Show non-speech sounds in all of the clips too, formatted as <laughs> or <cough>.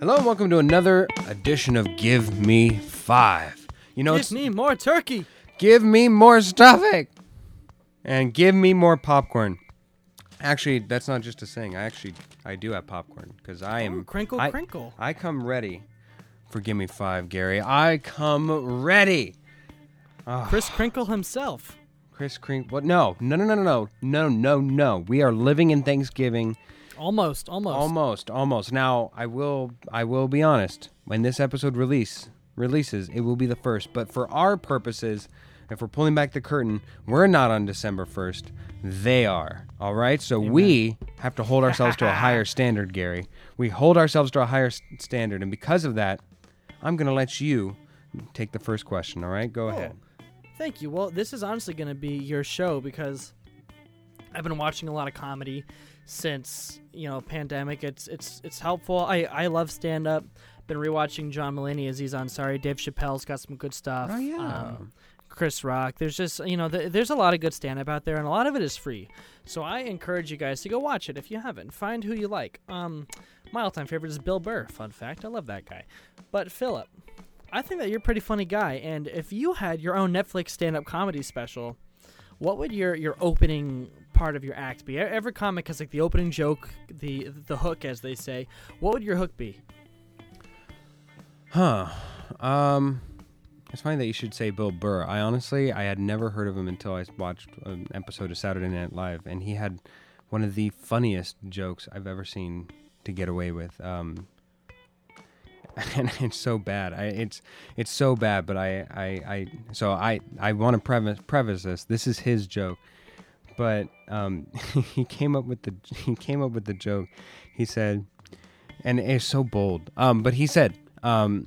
Hello and welcome to another edition of Give Me Five. You know, Give it's me more turkey. give me more stuffing and give me more popcorn. Actually, that's not just a saying. I actually I do have popcorn because I am Ooh, crinkle, I, crinkle. I come ready for Give Me Five, Gary. I come ready. Ah. Chris Crinkle himself. Chris Crink. What? No, no, no, no, no, no, no, no, no. We are living in Thanksgiving. Almost, almost. Almost, almost. Now, I will, I will be honest. When this episode release releases, it will be the first. But for our purposes, if we're pulling back the curtain, we're not on December first. They are. All right. So we have to hold ourselves to a higher <laughs> standard, Gary. We hold ourselves to a higher standard, and because of that, I'm gonna let you take the first question. All right. Go oh, ahead. Thank you. Well, this is honestly going to be your show because I've been watching a lot of comedy since you know pandemic. It's it's it's helpful. I I love stand up. Been rewatching John Mulaney as he's on. Sorry, Dave Chappelle's got some good stuff. Oh, yeah. Um, Chris Rock. There's just you know th- there's a lot of good stand up out there, and a lot of it is free. So I encourage you guys to go watch it if you haven't. Find who you like. Um, my all time favorite is Bill Burr. Fun fact, I love that guy. But Philip, I think that you're a pretty funny guy, and if you had your own Netflix stand-up comedy special, what would your your opening part of your act be? Every comic has like the opening joke, the the hook, as they say. What would your hook be? Huh. Um, it's funny that you should say Bill Burr. I honestly, I had never heard of him until I watched an episode of Saturday Night Live, and he had one of the funniest jokes I've ever seen to get away with. Um, <laughs> and it's so bad. I, it's it's so bad. But I, I, I so I I want to preface preface this. This is his joke, but um, <laughs> he came up with the he came up with the joke. He said, and it's so bold. Um, but he said, um,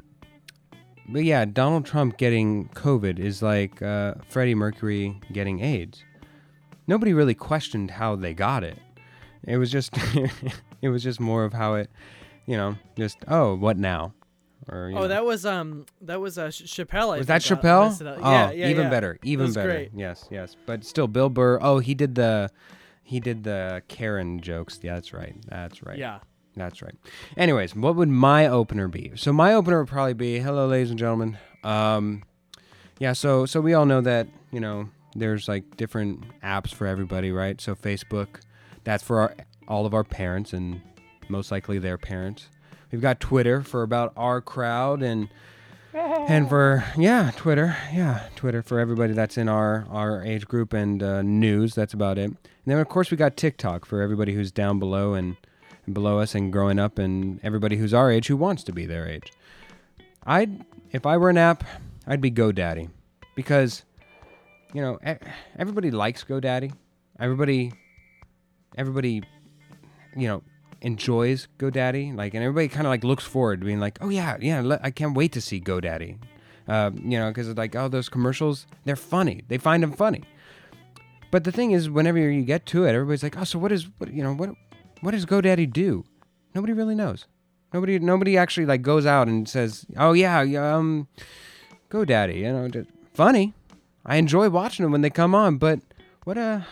but yeah, Donald Trump getting COVID is like uh, Freddie Mercury getting AIDS. Nobody really questioned how they got it. It was just, <laughs> it was just more of how it, you know, just oh, what now? Or Oh, know. that was um that was uh, Ch- Chappelle. I was that uh, Chappelle? Oh, yeah, yeah, even yeah. better, even better. great. Yes, yes, but still, Bill Burr. Oh, he did the, he did the Karen jokes. Yeah, that's right. That's right. Yeah. That's right. Anyways, what would my opener be? So my opener would probably be, "Hello, ladies and gentlemen." Um, yeah. So so we all know that you know there's like different apps for everybody, right? So Facebook, that's for our, all of our parents and most likely their parents. We've got Twitter for about our crowd and and for yeah Twitter, yeah Twitter for everybody that's in our our age group and uh, news. That's about it. And then of course we got TikTok for everybody who's down below and and below us and growing up and everybody who's our age who wants to be their age. I'd if I were an app, I'd be GoDaddy because you know everybody likes GoDaddy. Everybody everybody you know enjoys GoDaddy like and everybody kind of like looks forward to being like, "Oh yeah, yeah, I can't wait to see GoDaddy." Uh, you know, because like, oh, those commercials, they're funny. They find them funny. But the thing is, whenever you get to it, everybody's like, "Oh, so what is what? You know, what what does GoDaddy do?" Nobody really knows. Nobody nobody actually like goes out and says, "Oh yeah, um, GoDaddy." You know, just funny. I enjoy watching them when they come on, but what what,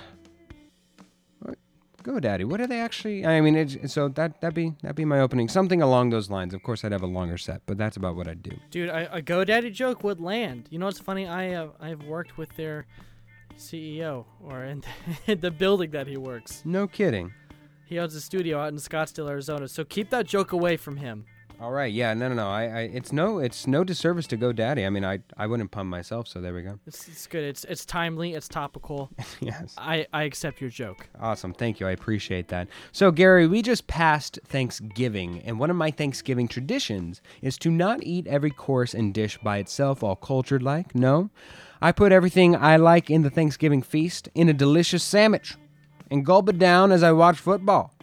GoDaddy? What are they actually? I mean, it's, so that that be that be my opening. Something along those lines. Of course, I'd have a longer set, but that's about what I'd do. Dude, a, a GoDaddy joke would land. You know what's funny? I uh, I've worked with their CEO or in <laughs> the building that he works. No kidding. He owns a studio out in Scottsdale, Arizona. So keep that joke away from him. All right, yeah, no, no, no. I, I, it's no, it's no disservice to GoDaddy. I mean, I, I wouldn't pump myself, so there we go. It's, it's good. It's it's timely. It's topical. <laughs> yes. I, I accept your joke. Awesome. Thank you. I appreciate that. So, Gary, we just passed Thanksgiving, and one of my Thanksgiving traditions is to not eat every course and dish by itself, all cultured like. No. I put everything I like in the Thanksgiving feast in a delicious sandwich and gulp it down as I watch football.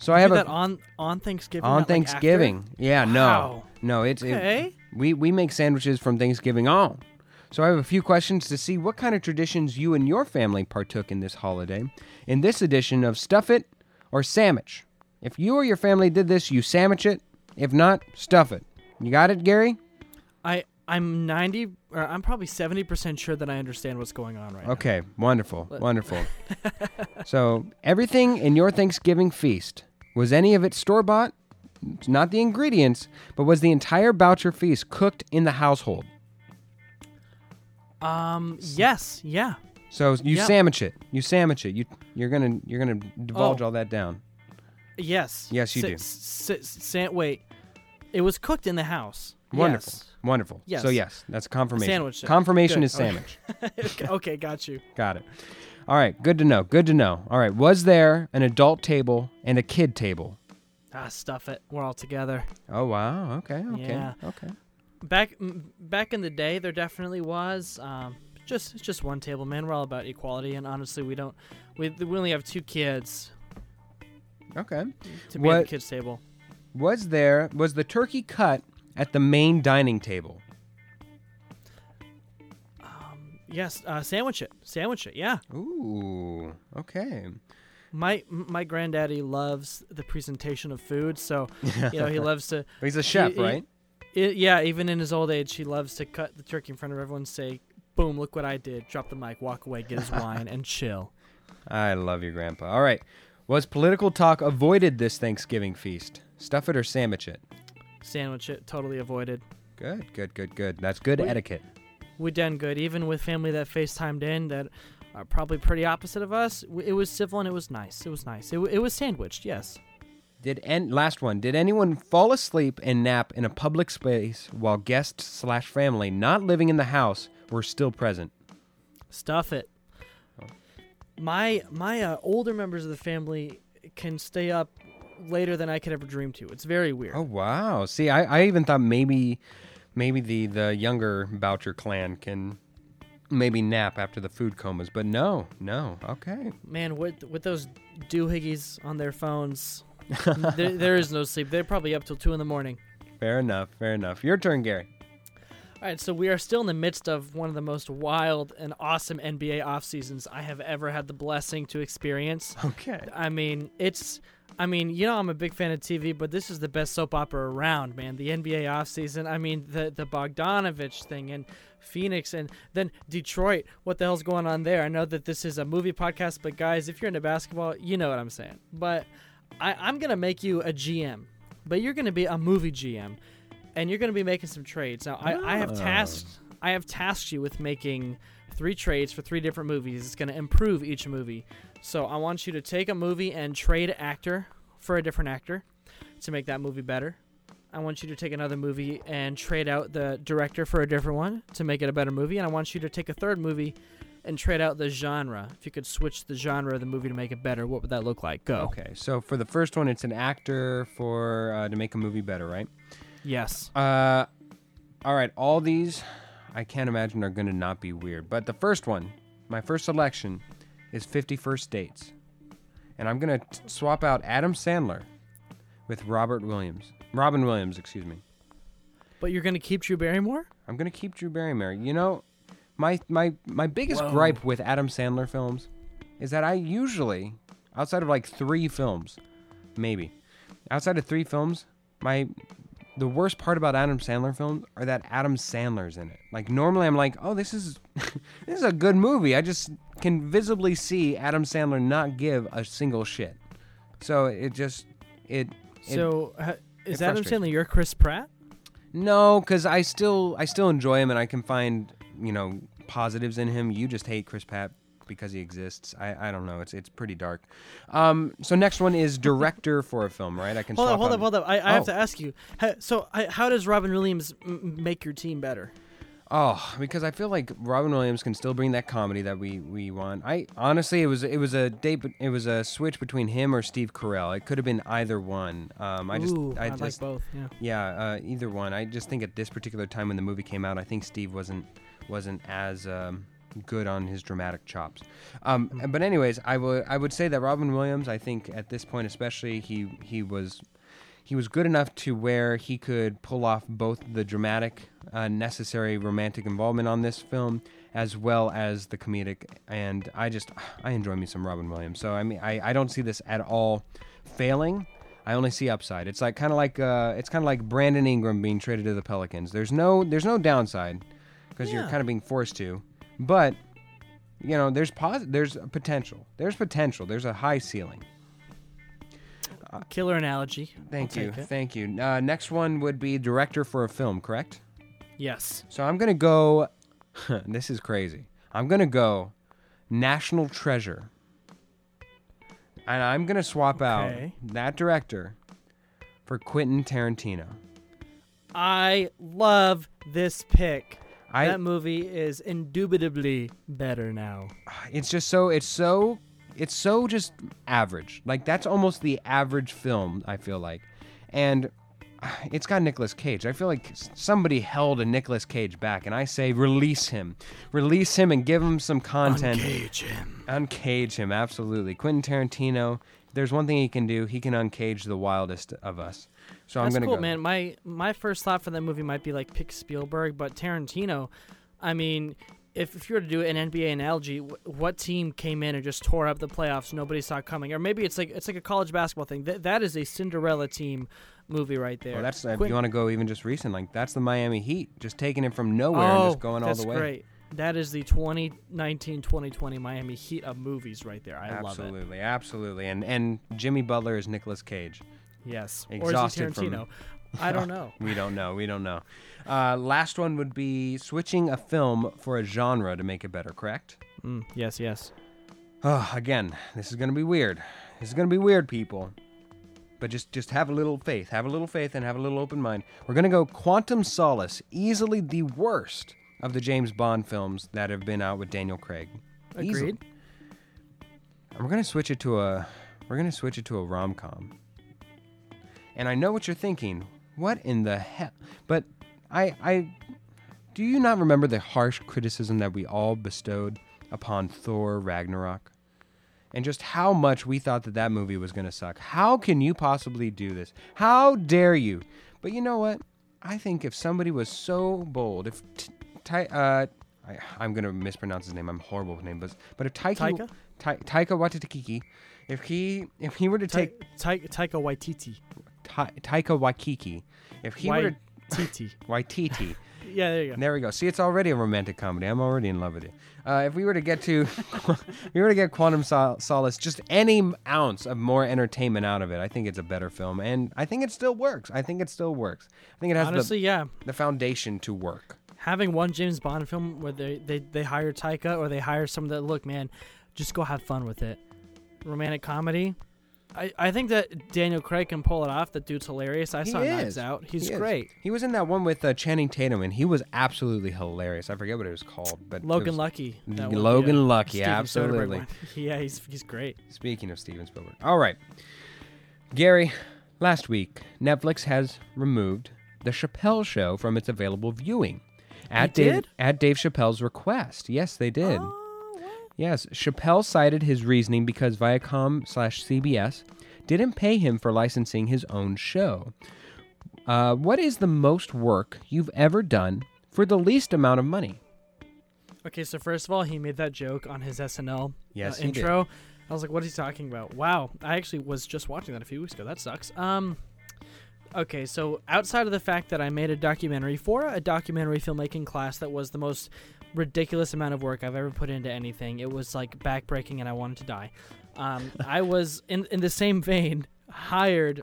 So I Do have that a on on Thanksgiving. on not, like. Thanksgiving. yeah, no. Wow. No, it's it- we we make sandwiches from Thanksgiving on. So I have a few questions to see what kind of traditions you and your family partook in this holiday. In this edition of Stuff It or Sandwich. If you or your family did this, you sandwich it. If not, stuff it. You got it, Gary? I I'm ninety or I'm probably seventy percent sure that I understand what's going on right now. Okay, wonderful, wonderful. <laughs> so everything in your Thanksgiving feast was any of it store bought, not the ingredients, but was the entire Boucher feast cooked in the household? Um. Yes. Yeah. So you Yep. sandwich it. You sandwich it. You you're gonna you're gonna divulge Oh. all that down. Yes. Yes, you Sa- do. s- s- wait. It was cooked in the house. Wonderful. Yes. Wonderful. Yes. So yes, that's confirmation. Sandwich. Confirmation Good. is sandwich. okay, <laughs> okay, got you. Got it. All right. Good to know. Good to know. All right. Was there an adult table and a kid table? Ah, stuff it. We're all together. Oh wow. Okay. Okay. Yeah. Okay. Back back in the day, there definitely was. Um, just just one table, man. We're all about equality, and honestly, we don't. We we only have two kids Okay. to be at the kids table. Was there was the turkey cut at the main dining table? Yes, uh, sandwich it. Sandwich it. Yeah. Ooh. Okay. My my granddaddy loves the presentation of food, so <laughs> you know he loves to. He's a chef, he- right? i yeah, even in his old age, he loves to cut the turkey in front of everyone, say, "Boom! Look what I did!" Drop the mic, walk away, get his <laughs> wine, and chill. I love your Grandpa. All right. Was political talk avoided this Thanksgiving feast? Stuff it or sandwich it? Sandwich it, totally avoided. Good, good, good, good. That's good Wait. etiquette. We done good, even with family that FaceTimed in that are probably pretty opposite of us. It was civil and it was nice. It was nice. It, it was sandwiched, yes. Did en- last one? Did anyone fall asleep and nap in a public space while guests slash family not living in the house were still present? Stuff it. My my uh, older members of the family can stay up later than I could ever dream to. It's very weird. Oh wow! See, I, I even thought maybe maybe the the younger Boucher clan can maybe nap after the food comas, but no, no. Okay. Man, with with those doohickeys on their phones, <laughs> there, there is no sleep. They're probably up till two in the morning. Fair enough. Fair enough. Your turn, Gary. All right, so we are still in the midst of one of the most wild and awesome NBA off seasons I have ever had the blessing to experience. Okay. I mean, it's. I mean, you know, I'm a big fan of TV, but this is the best soap opera around, man. The NBA offseason. I mean, the the Bogdanovich thing and Phoenix and then Detroit. What the hell's going on there? I know that this is a movie podcast, but guys, if you're into basketball, you know what I'm saying. But I, I'm gonna make you a GM, but you're gonna be a movie GM, and you're gonna be making some trades. Now, I, I have Oh. tasked I have tasked you with making three trades for three different movies. It's gonna improve each movie. So I want you to take a movie and trade actor for a different actor to make that movie better. I want you to take another movie and trade out the director for a different one to make it a better movie. And I want you to take a third movie and trade out the genre. If you could switch the genre of the movie to make it better, what would that look like? Go. Okay. So for the first one, it's an actor for uh, to make a movie better, right? Yes. Uh, all right. All these, I can't imagine are going to not be weird. But the first one, my first selection, is Fifty First Dates, and I'm going to swap out Adam Sandler with Robert Williams, Robin Williams, excuse me. But you're going to keep Drew Barrymore? I'm going to keep Drew Barrymore. You know, my my my biggest Whoa. gripe with Adam Sandler films is that I usually, outside of like three films, maybe, outside of three films, my the worst part about Adam Sandler films are that Adam Sandler's in it. Like normally I'm like, oh, this is <laughs> this is a good movie. I just can visibly see Adam Sandler not give a single shit. So it just it. it so uh, is it Adam Sandler your Chris Pratt? no, because I still I still enjoy him and I can find you know positives in him. You just hate Chris Pratt because he exists. I, I don't know. It's it's pretty dark. Um, so next one is director <laughs> for a film, right? I can Hold swap up, hold up, hold up. I, I have Oh. to ask you. So, I, how does Robin Williams m- make your team better? Oh, because I feel like Robin Williams can still bring that comedy that we, we want. I honestly, it was it was a date, it was a switch between him or Steve Carell. It could have been either one. Um, I just Ooh, I, I, just like both. Yeah. Yeah, uh, either one. I just think at this particular time when the movie came out, I think Steve wasn't wasn't as um, good on his dramatic chops. Um, But anyways, I would I would say that Robin Williams. I think at this point, especially, he he was he was good enough to where he could pull off both the dramatic, uh, necessary romantic involvement on this film, as well as the comedic. And I just I enjoy me some Robin Williams. So I mean, I, I don't see this at all failing. I only see upside. It's like kind of like uh, it's kind of like Brandon Ingram being traded to the Pelicans. There's no there's no downside because you're kind of being forced to, but you know there's pos- there's a potential. There's potential. There's a high ceiling. Killer analogy. Thank I'll you, thank you. Uh, next one would be director for a film, correct? Yes. So I'm gonna go. <laughs> this is crazy. I'm gonna go National Treasure, and I'm gonna swap out that director for Quentin Tarantino. I love this pick. I that movie is indubitably better now. it's just so it's so it's so just average. Like that's almost the average film. I feel like, and <sighs> it's got Nicolas Cage. I feel like somebody held a Nicolas Cage back, and I say release him, release him, and give him some content. Uncage him. Uncage him, absolutely. Quentin Tarantino. There's one thing he can do. He can uncage the wildest of us. So I'm That's gonna cool, go. man. My my first thought for that movie might be like pick Spielberg, but Tarantino. I mean, if, if you were to do an NBA analogy, wh- what team came in and just tore up the playoffs? Nobody saw coming, or maybe it's like it's like a college basketball thing. That that is a Cinderella team movie right there. Well, that's uh, if Quentin- you want to go even just recent. Like that's the Miami Heat, just taking it from nowhere oh, and just oh, going all the way. great. That is the 2019-2020 Miami Heat of movies right there. I love it. absolutely, absolutely. And and Jimmy Butler is Nicolas Cage. Yes. Exhausted or is he from-? I don't <laughs> know. We don't know. We don't know. Uh, last one would be switching a film for a genre to make it better. Correct? Mm, yes, yes. Oh, again, this is gonna be weird. This is gonna be weird, people. But just just have a little faith. Have a little faith and have a little open mind. We're gonna go Quantum Solace, easily the worst of the James Bond films that have been out with Daniel Craig. Easily. Agreed. And we're gonna switch it to a we're gonna switch it to a rom com. And I know what you're thinking. What in the hell? But I I do you not remember the harsh criticism that we all bestowed upon Thor Ragnarok? And just how much we thought that that movie was gonna suck. How can you possibly do this? How dare you? But you know what? I think if somebody was so bold, if t- Ty, uh, I, I'm gonna mispronounce his name. I'm horrible with names, but but if Taika Taika? Ta- Taika Waititi, if he if he were to Ta- take Ta- Taika Waititi. Ta- Taika Waikiki, if he were Waititi. <laughs> Waititi, yeah, there you go. there we go. See, it's already a romantic comedy. I'm already in love with you. Uh, if we were to get to, <laughs> if we were to get Quantum Sol- Solace, just any ounce of more entertainment out of it, I think it's a better film, and I think it still works. I think it still works. I think it has Honestly, yeah. the, the foundation to work. Having one James Bond film where they, they, they hire Taika or they hire someone that, look, man, just go have fun with it. Romantic comedy. I, I think that Daniel Craig can pull it off. That dude's hilarious. I He saw Knives. Out. He's He great. He was in that one with uh, Channing Tatum, and he was absolutely hilarious. I forget what it was called, but Logan Lucky. that one, Logan yeah. Lucky, Steven absolutely. <laughs> Yeah, he's he's great. Speaking of Steven Spielberg. All right. Gary, last week, Netflix has removed The Chappelle Show from its available viewing. At They Dave, did? At Dave Chappelle's request. Yes, they did. Oh? Yes, Chappelle cited his reasoning because Viacom slash CBS didn't pay him for licensing his own show. Uh, what is the most work you've ever done for the least amount of money? Okay, so first of all, he made that joke on his SNL Yes, uh, he did. intro. I was like, "What is he talking about?" Wow, I actually was just watching that a few weeks ago. That sucks. Um, okay, so outside of the fact that I made a documentary for a documentary filmmaking class that was the most ridiculous amount of work I've ever put into anything, it was like backbreaking, and I wanted to die. Um, I <laughs> was in in the same vein hired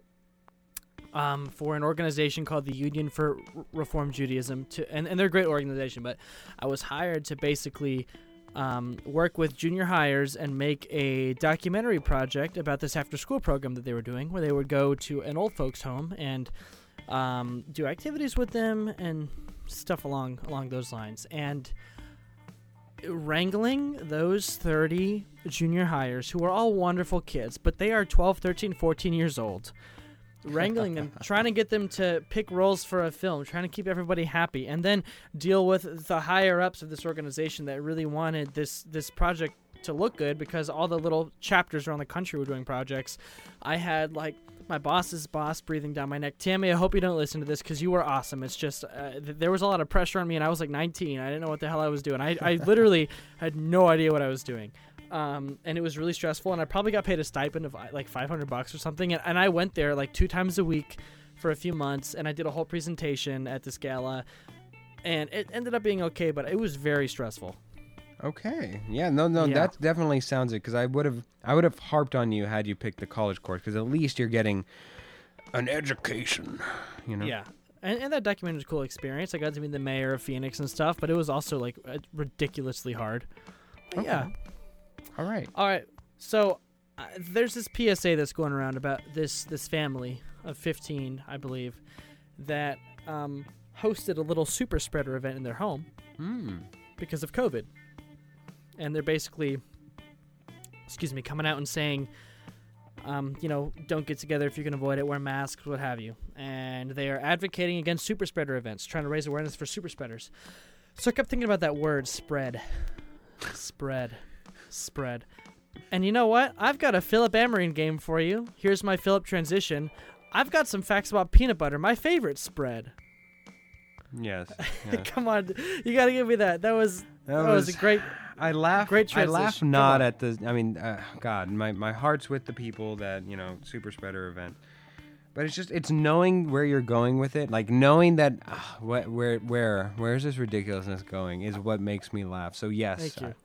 um, for an organization called the Union for R- Reform Judaism to, and, and they're a great organization, but I was hired to basically um, work with junior hires and make a documentary project about this after school program that they were doing, where they would go to an old folks' home and um, do activities with them and stuff along along those lines. And wrangling those 30 junior hires who are all wonderful kids, but they are 12, 13, 14 years old. Wrangling them, <laughs> trying to get them to pick roles for a film, trying to keep everybody happy, and then deal with the higher ups of this organization that really wanted this this project to look good because all the little chapters around the country were doing projects. I had like my boss's boss breathing down my neck. Tammy, I hope you don't listen to this because you were awesome. It's just uh, th- there was a lot of pressure on me, and I was like 19. I didn't know what the hell I was doing. I, I literally <laughs> had no idea what I was doing. Um, and it was really stressful, and I probably got paid a stipend of uh, like 500 bucks or something. And, and I went there like two times a week for a few months, and I did a whole presentation at this gala, and it ended up being okay, but it was very stressful. Okay. Yeah. No. No. Yeah. That definitely sounds it because I would have I would have harped on you had you picked the college course because at least you're getting an education. You know. Yeah. And, and that documentary was a cool experience. I got to meet the mayor of Phoenix and stuff, but it was also like uh, ridiculously hard. Okay. Yeah. All right. All right. So uh, there's this PSA that's going around about this this family of 15, I believe, that um, hosted a little super spreader event in their home Hmm. because of COVID, and they're basically, excuse me, coming out and saying. Um, you know, don't get together if you can avoid it. Wear masks, what have you. And they are advocating against super spreader events, trying to raise awareness for super spreaders. So I kept thinking about that word, spread, spread, spread. And you know what? I've got a Philip Amorin game for you. Here's my Philip transition. I've got some facts about peanut butter, my favorite spread. Yes. <laughs> yeah. Come on, you got to give me that. That was that, was, a great. I laugh. great I laugh not at the. I mean, uh, God, my my heart's with the people that you know super spreader event. But it's just it's knowing where you're going with it, like knowing that uh, what where where where is this ridiculousness going is what makes me laugh. So yes, Thank you.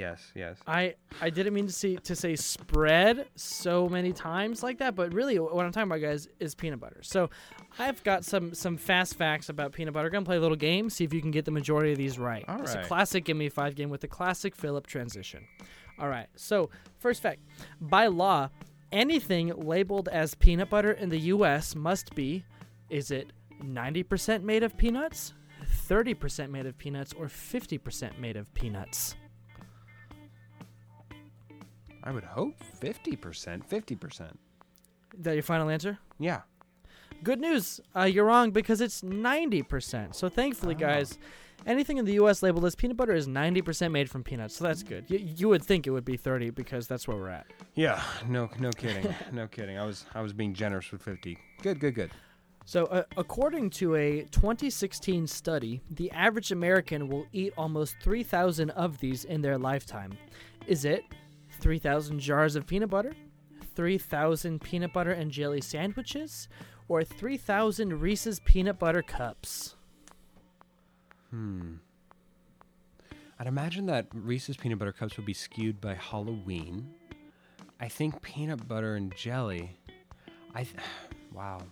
Yes, yes. I I didn't mean to see to say spread so many times like that, but really what I'm talking about, guys, is peanut butter. So I've got some some fast facts about peanut butter. Gonna play a little game, see if you can get the majority of these right. All it's a classic give me five game with the classic Philip transition. All right. So first fact, by law, anything labeled as peanut butter in the U.S. must be, is it 90% made of peanuts, 30% made of peanuts, or 50% made of peanuts? I would hope fifty percent, fifty percent. Is that your final answer? Yeah. Good news, uh, you're wrong because it's 90%. So thankfully, Oh. guys, anything in the U.S. labeled as peanut butter is 90% made from peanuts. So that's good. You, you would think it would be 30 because that's where we're at. Yeah. No. No kidding. <laughs> no kidding. I was I was being generous with fifty. Good. Good. Good. So, uh, according to a 2016 study, the average American will eat almost 3,000 of these in their lifetime. Is it 3,000 jars of peanut butter, 3,000 peanut butter and jelly sandwiches, or 3,000 Reese's peanut butter cups? Hmm. I'd imagine that Reese's peanut butter cups would be skewed by Halloween. I think peanut butter and jelly. I. Th- <sighs> wow.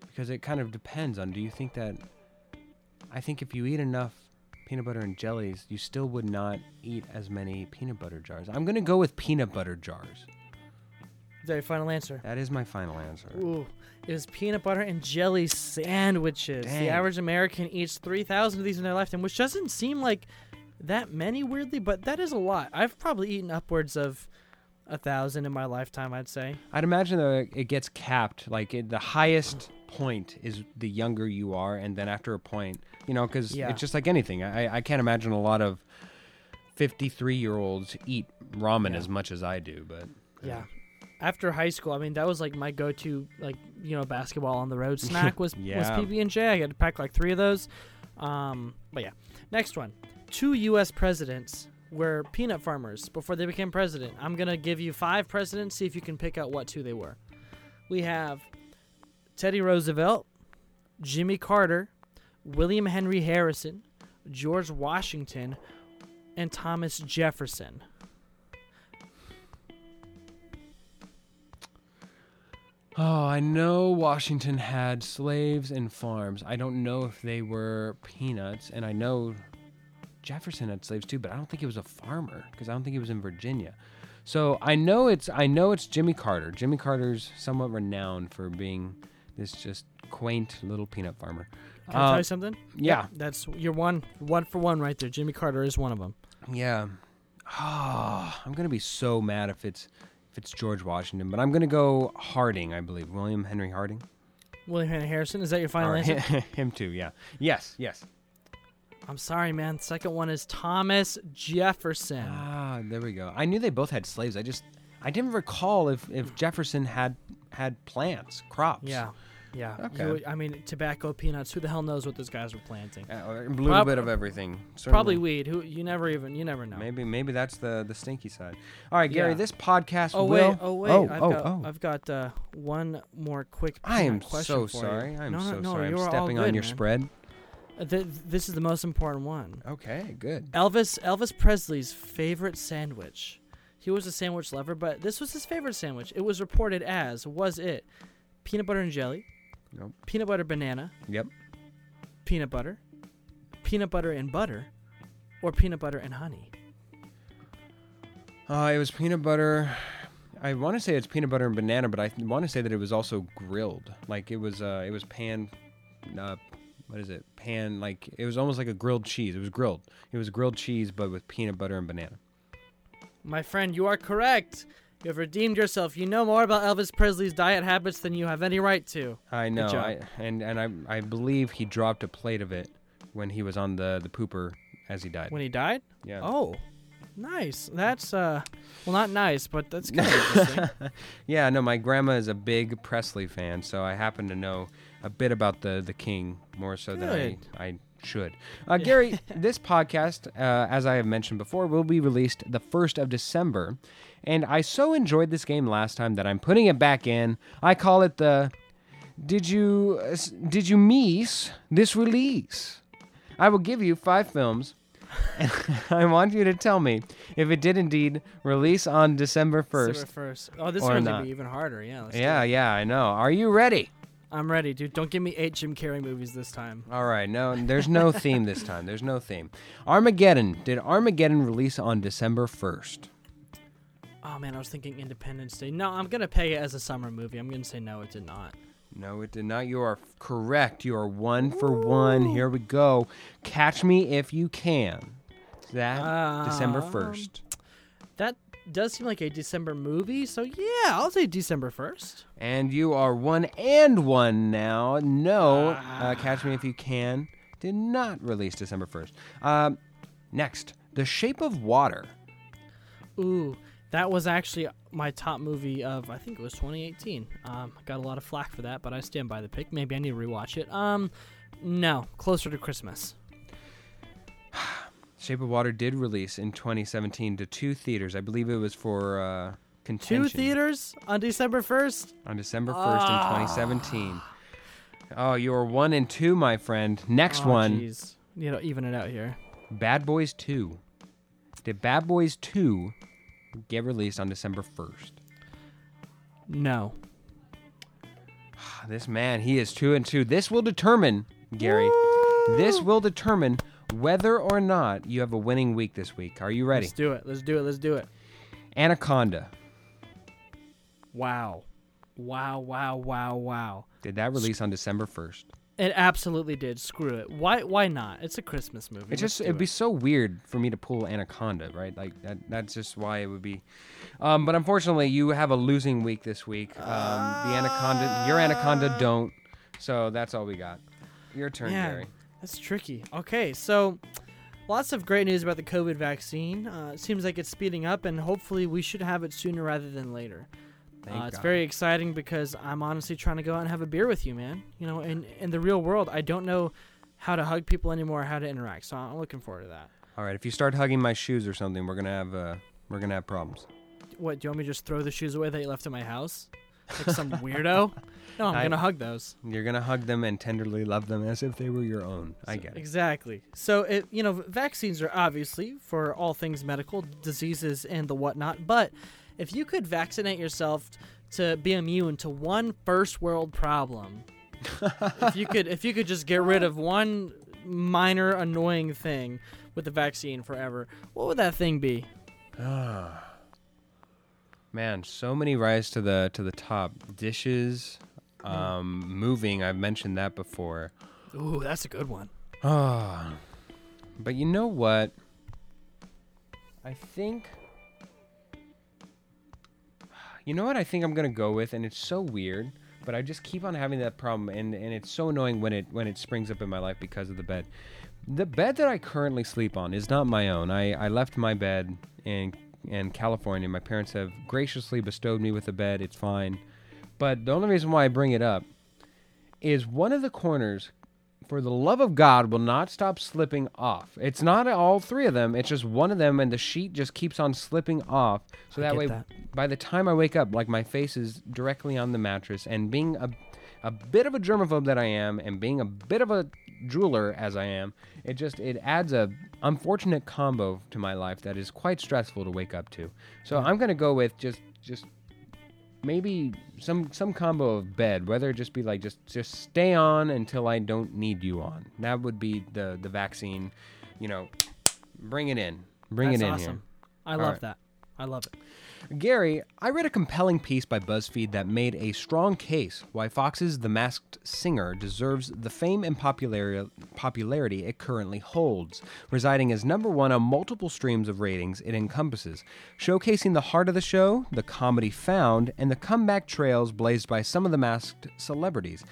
Because it kind of depends on. Do you think that? I think if you eat enough peanut butter and jellies, you still would not eat as many peanut butter jars. I'm gonna go with peanut butter jars. Is that your final answer? That is my final answer. Ooh, it was peanut butter and jelly sandwiches. Dang. The average American eats 3,000 of these in their lifetime, which doesn't seem like that many, weirdly, but that is a lot. I've probably eaten upwards of a thousand in my lifetime, I'd say. I'd imagine that it gets capped. Like it, the highest point is the younger you are, and then after a point, you know, because Yeah. it's just like anything. I, I can't imagine a lot of fifty-three-year-olds eat ramen Yeah. as much as I do. But Yeah. After high school, I mean, that was like my go-to, like you know, basketball on the road <laughs> snack was was PB and J. I had to pack like three of those. Um, but yeah, next one. Two U.S. presidents were peanut farmers before they became president. I'm gonna give you five presidents. See if you can pick out what two they were. We have Teddy Roosevelt, Jimmy Carter, William Henry Harrison, George Washington, and Thomas Jefferson. oh, I know Washington had slaves and farms. I don't know if they were peanuts, and I know Jefferson had slaves too, but I don't think he was a farmer because I don't think he was in Virginia. So I know it's I know it's Jimmy Carter. Jimmy Carter's somewhat renowned for being this just quaint little peanut farmer. Can I Uh, tell you something? Yeah, That's you're one one for one right there. Jimmy Carter is one of them. yeah. Ah, I'm gonna be so mad if it's if it's George Washington, but I'm gonna go Harding. I believe William Henry Harding. William Henry Harrison. Is that your final Or answer? <laughs> him too. Yeah. Yes. Yes. I'm sorry, man. Second one is Thomas Jefferson. Ah, there we go. I knew they both had slaves. I just I didn't recall if if Jefferson had had plants, crops. yeah, yeah. Okay. would- I mean, tobacco, peanuts. Who the hell knows what those guys were planting? Uh, a little Prob- bit of everything. Probably weed. Who you never even you never know. Maybe maybe that's the the stinky side. All right, Gary. Yeah. This podcast Oh will. wait, oh wait. Oh, I've oh, got oh. I've got uh, one more quick. I am so sorry. I'm no, no, so no, sorry. I'm stepping on your man. spread. Uh, th- this is the most important one. Okay, good. Elvis Elvis Presley's favorite sandwich. He was a sandwich lover, but this was his favorite sandwich. It was reported as was it peanut butter and jelly, Nope. peanut butter banana, Yep. peanut butter, peanut butter and butter, or peanut butter and honey. Uh, it was peanut butter. I want to say it's peanut butter and banana, but I want to say that it was also grilled. Like it was, uh, it was pan. Uh, what is it? Pan. Like it was almost like a grilled cheese. It was grilled. It was grilled cheese, but with peanut butter and banana. My friend, you are correct. You have redeemed yourself. You know more about Elvis Presley's diet habits than you have any right to. I know. I, and and I I believe he dropped a plate of it when he was on the the pooper as he died. When he died? yeah. Oh, nice. That's uh, well, not nice, but that's kind of interesting. <laughs> Yeah, no, my grandma is a big Presley fan, so I happen to know a bit about the the king more so than I, I should. Uh, Gary, this podcast, uh, as I have mentioned before, will be released the 1st of December. And I so enjoyed this game last time that I'm putting it back in. I call it the Did You uh, Did You Miss This Release? I will give you five films. and <laughs> I want you to tell me if it did indeed release on December 1st. December first. Oh, this one's gonna be even harder. Yeah. Let's Yeah, yeah, I know. Are you ready? I'm ready, dude. Don't give me eight Jim Carrey movies this time. All right. No, there's no theme this time. There's no theme. Armageddon. Did Armageddon release on December 1st? Oh man, I was thinking Independence Day. No, I'm gonna pay it as a summer movie. I'm gonna say no, it did not. No, it did not. You are correct. You are one for one. Here we go. Catch me if you can. That December Um, 1st. That does seem like a December movie, so yeah, I'll say December first. And you are one and one now. No, uh, Catch Me If You Can did not release December 1st. Um, next, The Shape of Water. Ooh, that was actually my top movie of I think it was 2018. Um, I got a lot of flack for that, but I stand by the pick. Maybe I need to rewatch it. Um, no, closer to Christmas. Shape of Water did release in 2017 to two theaters. I believe it was for uh, contention Two theaters on December first. on December 1st Ah. in 2017. Oh, you are one and two, my friend. Next Oh, one, jeez. You know, even it out here. Bad Boys 2. Did Bad Boys 2 get released on December 1st? No. This man, he is two and two. This will determine, Gary. This will determine whether or not you have a winning week this week. Are you ready? Let's do it. Let's do it. Let's do it. Anaconda. Wow. Wow, wow, wow, wow. Did that release on December 1st? It absolutely did. Screw it. Why why not? It's a Christmas movie. It just—it'd be it. so weird for me to pull Anaconda, right? Like that. That's just why it would be. Um, but unfortunately, you have a losing week this week. Um, the Anaconda, your Anaconda don't. So that's all we got. Your turn, Man, Gary. That's tricky. Okay, so lots of great news about the COVID vaccine. Uh, it seems like it's speeding up, and hopefully we should have it sooner rather than later. Uh, it's very exciting because I'm honestly trying to go out and have a beer with you, man. You know, in in the real world, I don't know how to hug people anymore, how to interact. So I'm looking forward to that. All right. If you start hugging my shoes or something, we're gonna have uh, we're gonna have problems. What do you want me to just throw the shoes away that you left at my house, like some weirdo? No, I'm <laughs> I- gonna hug those. You're gonna hug them and tenderly love them as if they were your own. I get it. Exactly. So, it, you know, vaccines are obviously for all things medical, diseases, and the whatnot. But if you could vaccinate yourself to be immune to one first world problem, <laughs> if you could, if you could just get rid of one minor annoying thing with the vaccine forever, what would that thing be? Ah. Man, so many rise to the to the top. Dishes, um, moving. I've mentioned that before. Ooh, that's a good one. Ah, but you know what? I think. You know what I think I'm gonna go with, and it's so weird, but I just keep on having that problem, and and it's so annoying when it when it springs up in my life because of the bed. The bed that I currently sleep on is not my own. I, I left my bed in in California. My parents have graciously bestowed me with a bed. It's fine, but the only reason why I bring it up is one of the corners for the love of God, will not stop slipping off. It's not all three of them. It's just one of them, and the sheet just keeps on slipping off. So I that way, that. by the time I wake up, like my face is directly on the mattress, and being a a bit of a germaphobe that I am, and being a bit of a drooler as I am, it just it adds a unfortunate combo to my life that is quite stressful to wake up to. So I'm gonna go with just just maybe some some combo of bed, whether it just be like just just stay on until I don't need you on. That would be the the vaccine, you know. Bring it in. Bring That's it in awesome. I All love right. that. I love it. Gary, I read a compelling piece by BuzzFeed that made a strong case why Fox's The Masked Singer deserves the fame and popularity it currently holds, residing as number one on multiple streams of ratings it encompasses, showcasing the heart of the show, the comedy found, and the comeback trails blazed by some of the masked celebrities.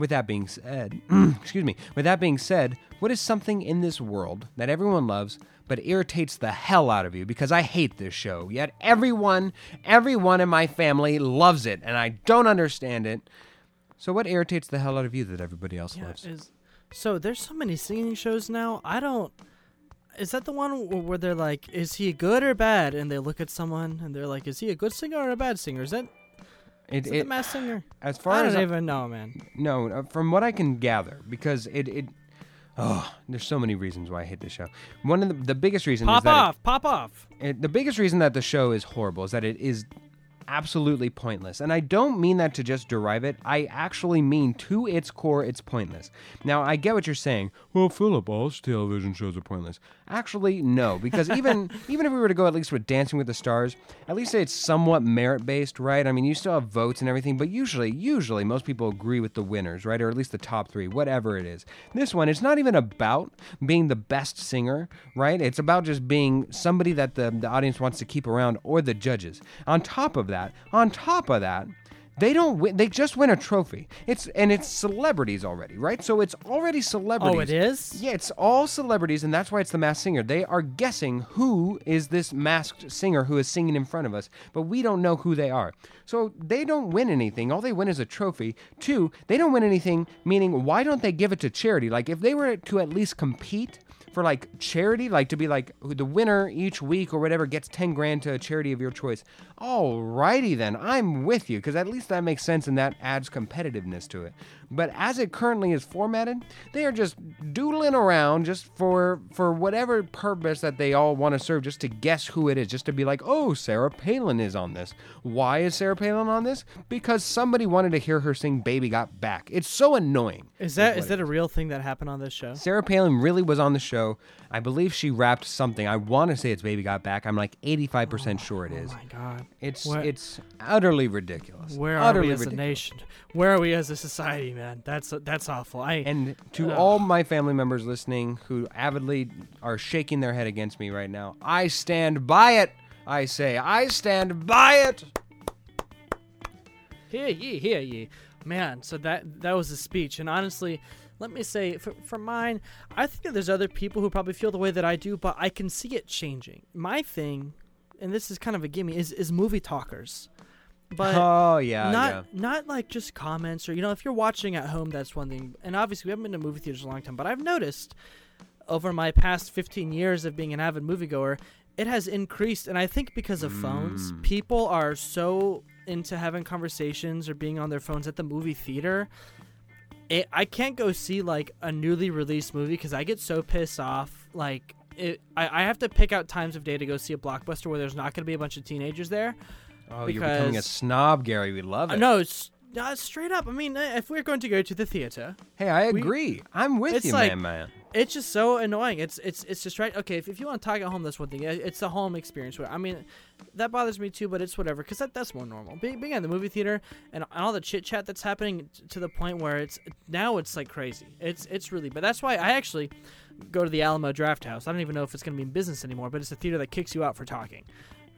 With that being said, <clears throat> excuse me, with that being said, what is something in this world that everyone loves but irritates the hell out of you because I hate this show. Yet everyone, everyone in my family loves it and I don't understand it. So what irritates the hell out of you that everybody else Yeah, loves? is so there's so many singing shows now. I don't. Is that the one where they're like, "Is he good or bad?" And they look at someone and they're like, "Is he a good singer or a bad singer?" Is that, It, is that it- the mass singer? as I far don't as I- even know, man. no, uh, from what I can gather, because it it oh, there's so many reasons why I hate this show. One of the, the biggest reasons is Pop that it- off, pop off. it, the biggest reason that the show is horrible is that it is absolutely pointless. And I don't mean that to just derive it. I actually mean to its core, it's pointless. Now, I get what you're saying. Well, Philip, all television shows are pointless. Actually, no, because <laughs> even even if we were to go at least with Dancing with the Stars, at least say it's somewhat merit based, right? I mean, you still have votes and everything, but usually, usually most people agree with the winners, right? Or at least the top three, whatever it is. This one, it's not even about being the best singer, right? It's about just being somebody that the, the audience wants to keep around or the judges. On top of that, on top of that, they don't win. They just win a trophy. It's and it's celebrities already, right? So it's already celebrities. Oh, it is. Yeah, it's all celebrities, and that's why it's the masked singer. They are guessing who is this masked singer who is singing in front of us, but we don't know who they are. So they don't win anything. All they win is a trophy. Two, they don't win anything, meaning why don't they give it to charity? Like if they were to at least compete for like charity, like to be like the winner each week or whatever gets 10 grand to a charity of your choice. Alrighty then, I'm with you because at least that makes sense and that adds competitiveness to it. But as it currently is formatted, they are just doodling around just for for whatever purpose that they all want to serve, just to guess who it is, just to be like, oh, Sarah Palin is on this. Why is Sarah Palin on this? Because somebody wanted to hear her sing "Baby Got Back." It's so annoying. Is that is it that a real thing that happened on this show? Sarah Palin really was on the show. I believe she rapped something. I want to say it's "Baby Got Back." I'm like 85% sure it is. Oh my god. It's Where- it's utterly ridiculous. Where are we as a nation? Where are we as a society, man? That's that's awful. I And to Ugh. all my family members listening who avidly are shaking their head against me right now, I stand by it. I say, I stand by it. Hear ye, hear ye. Man, so that that was a speech, and honestly, let me say, for, for mine, I think that there's other people who probably feel the way that I do, but I can see it changing. My thing, and this is kind of a gimme, is is movie talkers, but oh yeah, not yeah. not like just comments or you know if you're watching at home that's one thing. And obviously we haven't been to movie theaters in a long time but i've noticed over my past 15 years of being an avid moviegoer it has increased. And i think because of phones Mm. people are so into having conversations or being on their phones at the movie theater. It, i can't go see like a newly released movie because i get so pissed off. Like it, I, I have to pick out times of day to go see a blockbuster where there's not going to be a bunch of teenagers there Oh, you're becoming a snob, Gary. We love it. no, it's uh, straight up. I mean, uh, if we're going to go to the theater, Hey, I we- agree. I'm with you, like- man, man. it's just so annoying. It's it's it's just right. Okay, if, if you want to talk at home, that's one thing. It's the home experience. Where I mean, that bothers me too, but it's whatever because that, that's more normal. Being, being at the movie theater and all the chit chat that's happening to the point where it's now it's like crazy. It's it's really. But that's why I actually go to the Alamo Drafthouse. I don't even know if it's going to be in business anymore, but it's a theater that kicks you out for talking.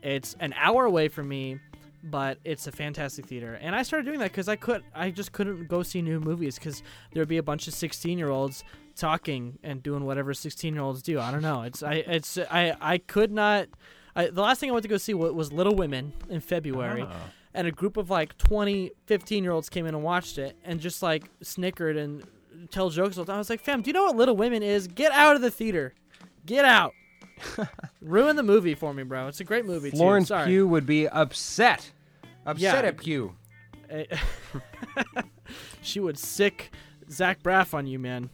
It's an hour away from me, but it's a fantastic theater. And I started doing that because I could, I just couldn't go see new movies because there'd be a bunch of 16 year olds talking and doing whatever 16 year olds do. I don't know. It's I it's I I could not. I, the last thing I went to go see wa- was Little Women in February. Oh. And a group of like 20, 15 year olds came in and watched it and just like snickered and tell jokes all the time. I was like, fam, do you know what Little Women is? Get out of the theater. Get out. Ruin the movie for me, bro. It's a great movie, Florence too. Sorry. Pugh would be upset. Upset Yeah. at Pugh. <laughs> She would sick Zach Braff on you, man.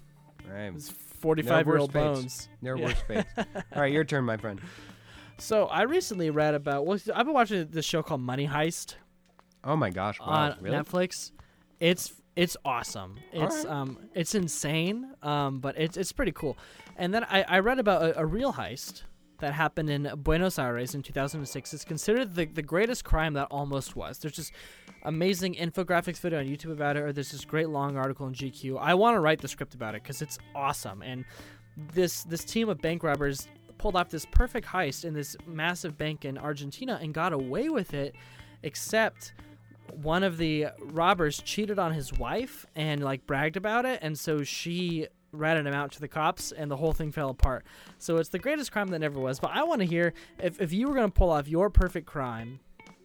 Right. His 45 year old fates. bones. Are Yeah. worse fates. <laughs> All right, your turn, my friend. So I recently read about. Well, I've been watching this show called Money Heist Oh my gosh! Wow, on really? Netflix. It's it's awesome. It's Alright. um it's insane. Um, but it's it's pretty cool. And then I, I read about a, a real heist that happened in Buenos Aires in 2006. It's considered the the greatest crime that almost was. There's just amazing infographics video on YouTube about it, or there's this great long article in GQ. I want to write the script about it because it's awesome. And this this team of bank robbers pulled off this perfect heist in this massive bank in Argentina and got away with it, except one of the robbers cheated on his wife and like bragged about it, and so she ratted him out to the cops, and the whole thing fell apart. So it's the greatest crime that never was. But I want to hear if if you were gonna pull off your perfect crime,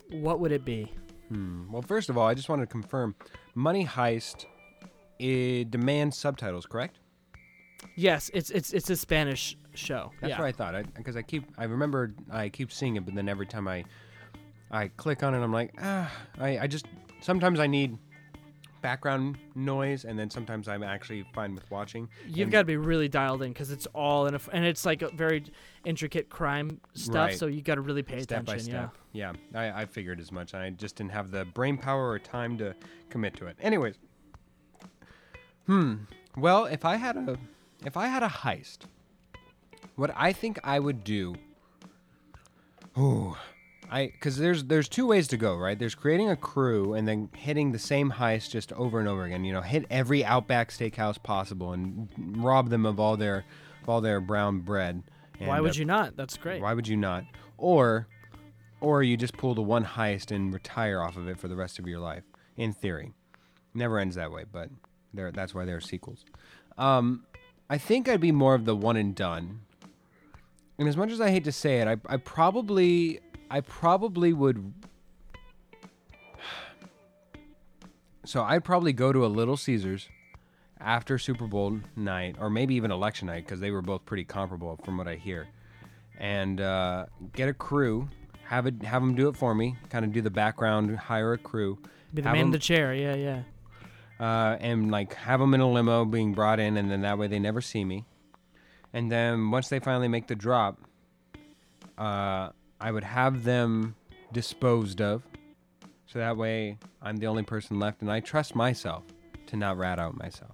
what would it be? Hmm. Well, first of all, I just wanted to confirm, Money Heist, it demands subtitles, correct? Yes, it's it's it's a Spanish show. That's yeah. what I thought. Because I, keep, I remember, I keep seeing it, but then every time I, I click on it, I'm like, ah, I, I just sometimes I need background noise, and then sometimes I'm actually fine with watching. You've got to be really dialed in because it's all in a and it's like a very intricate crime stuff. Right. So you got to really pay step attention. by step. Yeah, I, I figured as much. I just didn't have the brain power or time to commit to it. Anyways, hmm. Well, if I had a, if I had a heist, what I think I would do. Ooh, I because there's there's two ways to go, right? There's creating a crew and then hitting the same heist just over and over again. You know, hit every Outback Steakhouse possible and rob them of all their, of all their brown bread. Yeah. Why would uh, you not? That's great. why would you not? Or, or you just pull the one heist and retire off of it for the rest of your life. In theory, never ends that way, but there that's why there are sequels. Um, I think I'd be more of the one and done. And as much as I hate to say it, I, I probably I probably would. So I'd probably go to a Little Caesars after Super Bowl night, or maybe even election night, because they were both pretty comparable from what I hear, and uh, get a crew, have it, have them do it for me, kind of do the background, hire a crew, Be the have man in the chair. Yeah, yeah. uh, and like have them in a limo being brought in, and then that way they never see me. And then once they finally make the drop, uh, I would have them disposed of, so that way I'm the only person left, and I trust myself to not rat out myself.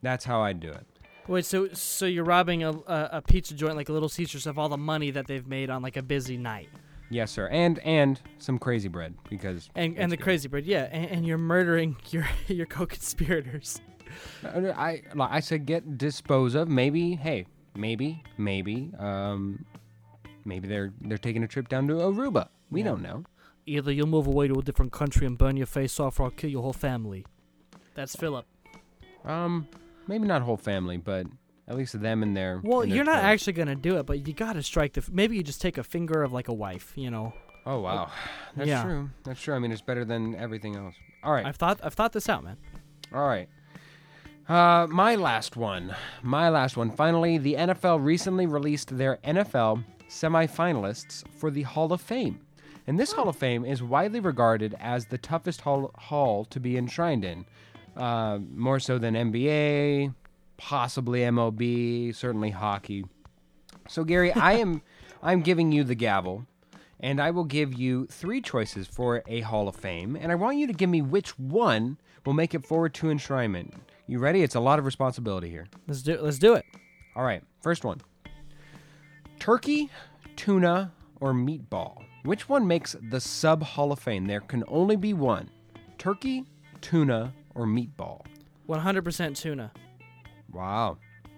That's how I'd do it. Wait, so so you're robbing a, a a pizza joint like a Little Caesars of all the money that they've made on like a busy night, Yes, sir, and and some crazy bread because and and the good. crazy bread, yeah, and, and you're murdering <laughs> your your co-conspirators. Uh, I I said get dispose of. Maybe hey, maybe maybe um, maybe they're they're taking a trip down to Aruba. We Yeah. don't know. Either you'll move away to a different country and burn your face off, or I'll kill your whole family. That's Philip. Um, maybe not whole family, but at least them and their. Well, and their you're not toys. actually gonna do it, but you gotta strike the. F- maybe you just take a finger of like a wife, you know. Oh wow, <sighs> that's yeah. true. That's true. I mean, it's better than everything else. All right, I've thought I've thought this out, man. all right. Uh, my last one. My last one. Finally, the NFL recently released their NFL semifinalists for the Hall of Fame. And this Hall of Fame is widely regarded as the toughest hall, hall to be enshrined in. Uh, more so than NBA, possibly MLB, certainly hockey. So Gary, I am <laughs> I'm giving you the gavel, and I will give you three choices for a Hall of Fame, and I want you to give me which one will make it forward to enshrinement. You ready? It's a lot of responsibility here. Let's do let's do it. All right, first one. Turkey, tuna, or meatball? Which one makes the sub Hall of Fame? There can only be one. Turkey, tuna, or meatball? 100% tuna. Wow.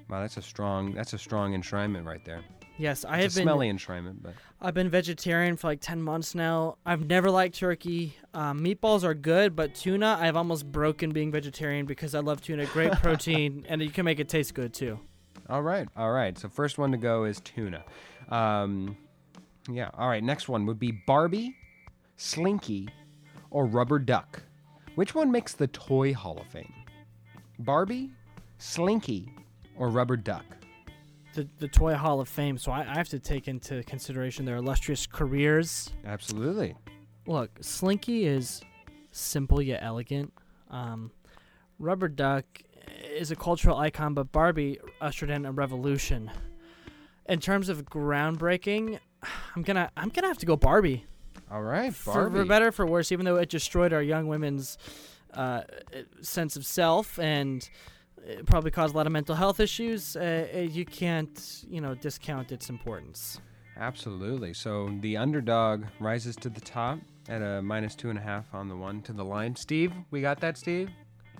Wow, that's a strong that's a strong enshrinement right there. Yes, I It's have a been smelly enshrinement, but I've been vegetarian for like 10 months now. I've never liked turkey. Um, meatballs are good, but tuna, I've almost broken being vegetarian because I love tuna. Great <laughs> protein, and you can make it taste good too. All right, all right. So first one to go is tuna. Um, yeah. All right. Next one would be Barbie, Slinky, or Rubber Duck. Which one makes the Toy Hall of Fame? Barbie, Slinky, or Rubber Duck? The, the Toy Hall of Fame, so I, I have to take into consideration their illustrious careers. Absolutely. Look, Slinky is simple yet elegant. Um, Rubber Duck is a cultural icon, but Barbie ushered in a revolution. In terms of groundbreaking, I'm gonna I'm gonna have to go Barbie. All right, For, Barbie. for better for worse, even though it destroyed our young women's uh, sense of self and it probably caused a lot of mental health issues, uh, uh, you can't you know discount its importance. Absolutely. So the underdog rises to the top at a minus two and a half on the one to the line. Steve, we got that, Steve?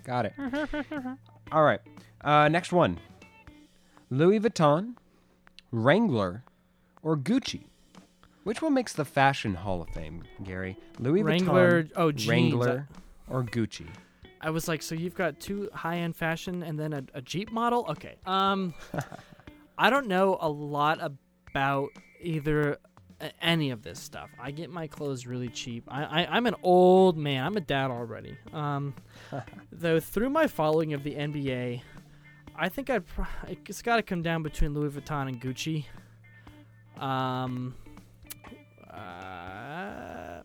Got it. <laughs> All right. Uh, next one Louis Vuitton, Wrangler, or Gucci? Which one makes the Fashion Hall of Fame, Gary? Louis Vuitton? Wrangler, Vuitton, oh jeans. Wrangler, or Gucci? I was like, so you've got two high-end fashion and then a, a Jeep model. Okay. Um, <laughs> I don't know a lot about either any of this stuff. I get my clothes really cheap. I, I I'm an old man. I'm a dad already. Um, <laughs> though through my following of the NBA, I think I'd pro- it's got to come down between Louis Vuitton and Gucci. Um, uh,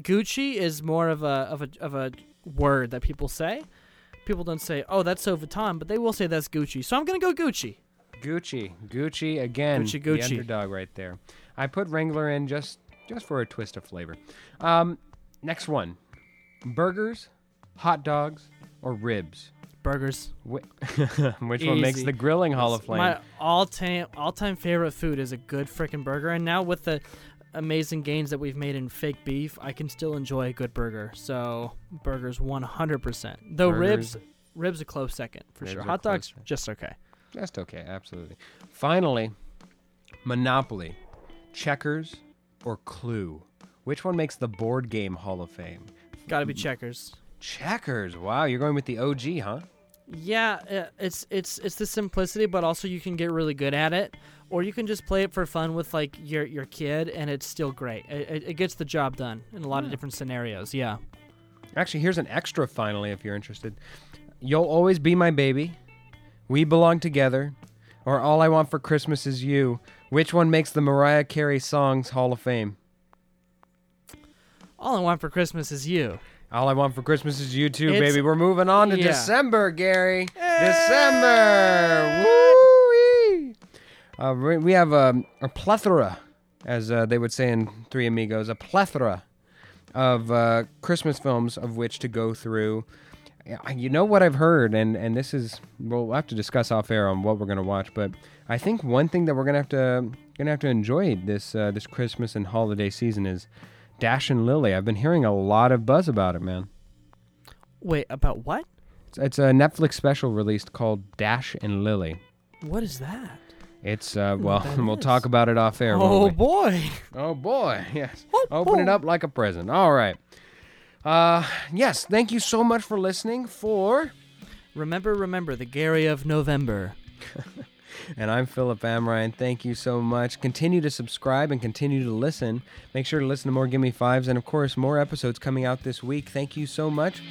Gucci is more of a of a of a word that people say. People don't say, "Oh, that's so Vuitton," but they will say that's Gucci. So I'm gonna go Gucci. Gucci, Gucci again. Gucci, the Gucci. underdog right there. I put Wrangler in just just for a twist of flavor. Um, next one: burgers, hot dogs, or ribs. Burgers. Wh- <laughs> Which one makes the grilling Hall of Fame? My all time all time favorite food is a good freaking burger, and now with the amazing gains that we've made in fake beef, I can still enjoy a good burger. So burgers, one hundred percent. Though Burgers. ribs, ribs a close second for Ribs sure. Hot dogs, second. just okay. Just okay, absolutely. Finally, Monopoly, checkers, or Clue. Which one makes the board game Hall of Fame? Got to be checkers. Checkers. Wow, you're going with the OG, huh? Yeah, uh, it's it's it's the simplicity, but also you can get really good at it, or you can just play it for fun with like your your kid, and it's still great. It, it, it gets the job done in a lot of different scenarios. Yeah. Actually, here's an extra finally if you're interested. You'll always be my baby. We belong together. Or all I want for Christmas is you. Which one makes the Mariah Carey songs Hall of Fame? All I want for Christmas is you. All I want for Christmas is you too, It's- baby. We're moving on to yeah. December, Gary. December. Woo! Uh, we have a, a plethora, as uh, they would say in Three Amigos, a plethora of uh, Christmas films of which to go through. You know what I've heard, and, and this is we'll have to discuss off air on what we're gonna watch. But I think one thing that we're gonna have to gonna have to enjoy this uh, this Christmas and holiday season is Dash and Lily. I've been hearing a lot of buzz about it, man. Wait, about what? It's, it's a Netflix special released called Dash and Lily. What is that? It's uh, well, <laughs> we'll is. talk about it off air. oh boy. oh boy, <laughs> yes. Oh, Open it up like a present. All right. Uh, yes. Thank you so much for listening. For Remember, remember the Gary of November. <laughs> and I'm Philip Amrine. Thank you so much. Continue to subscribe and continue to listen. Make sure to listen to more Gimme Fives and of course more episodes coming out this week. Thank you so much.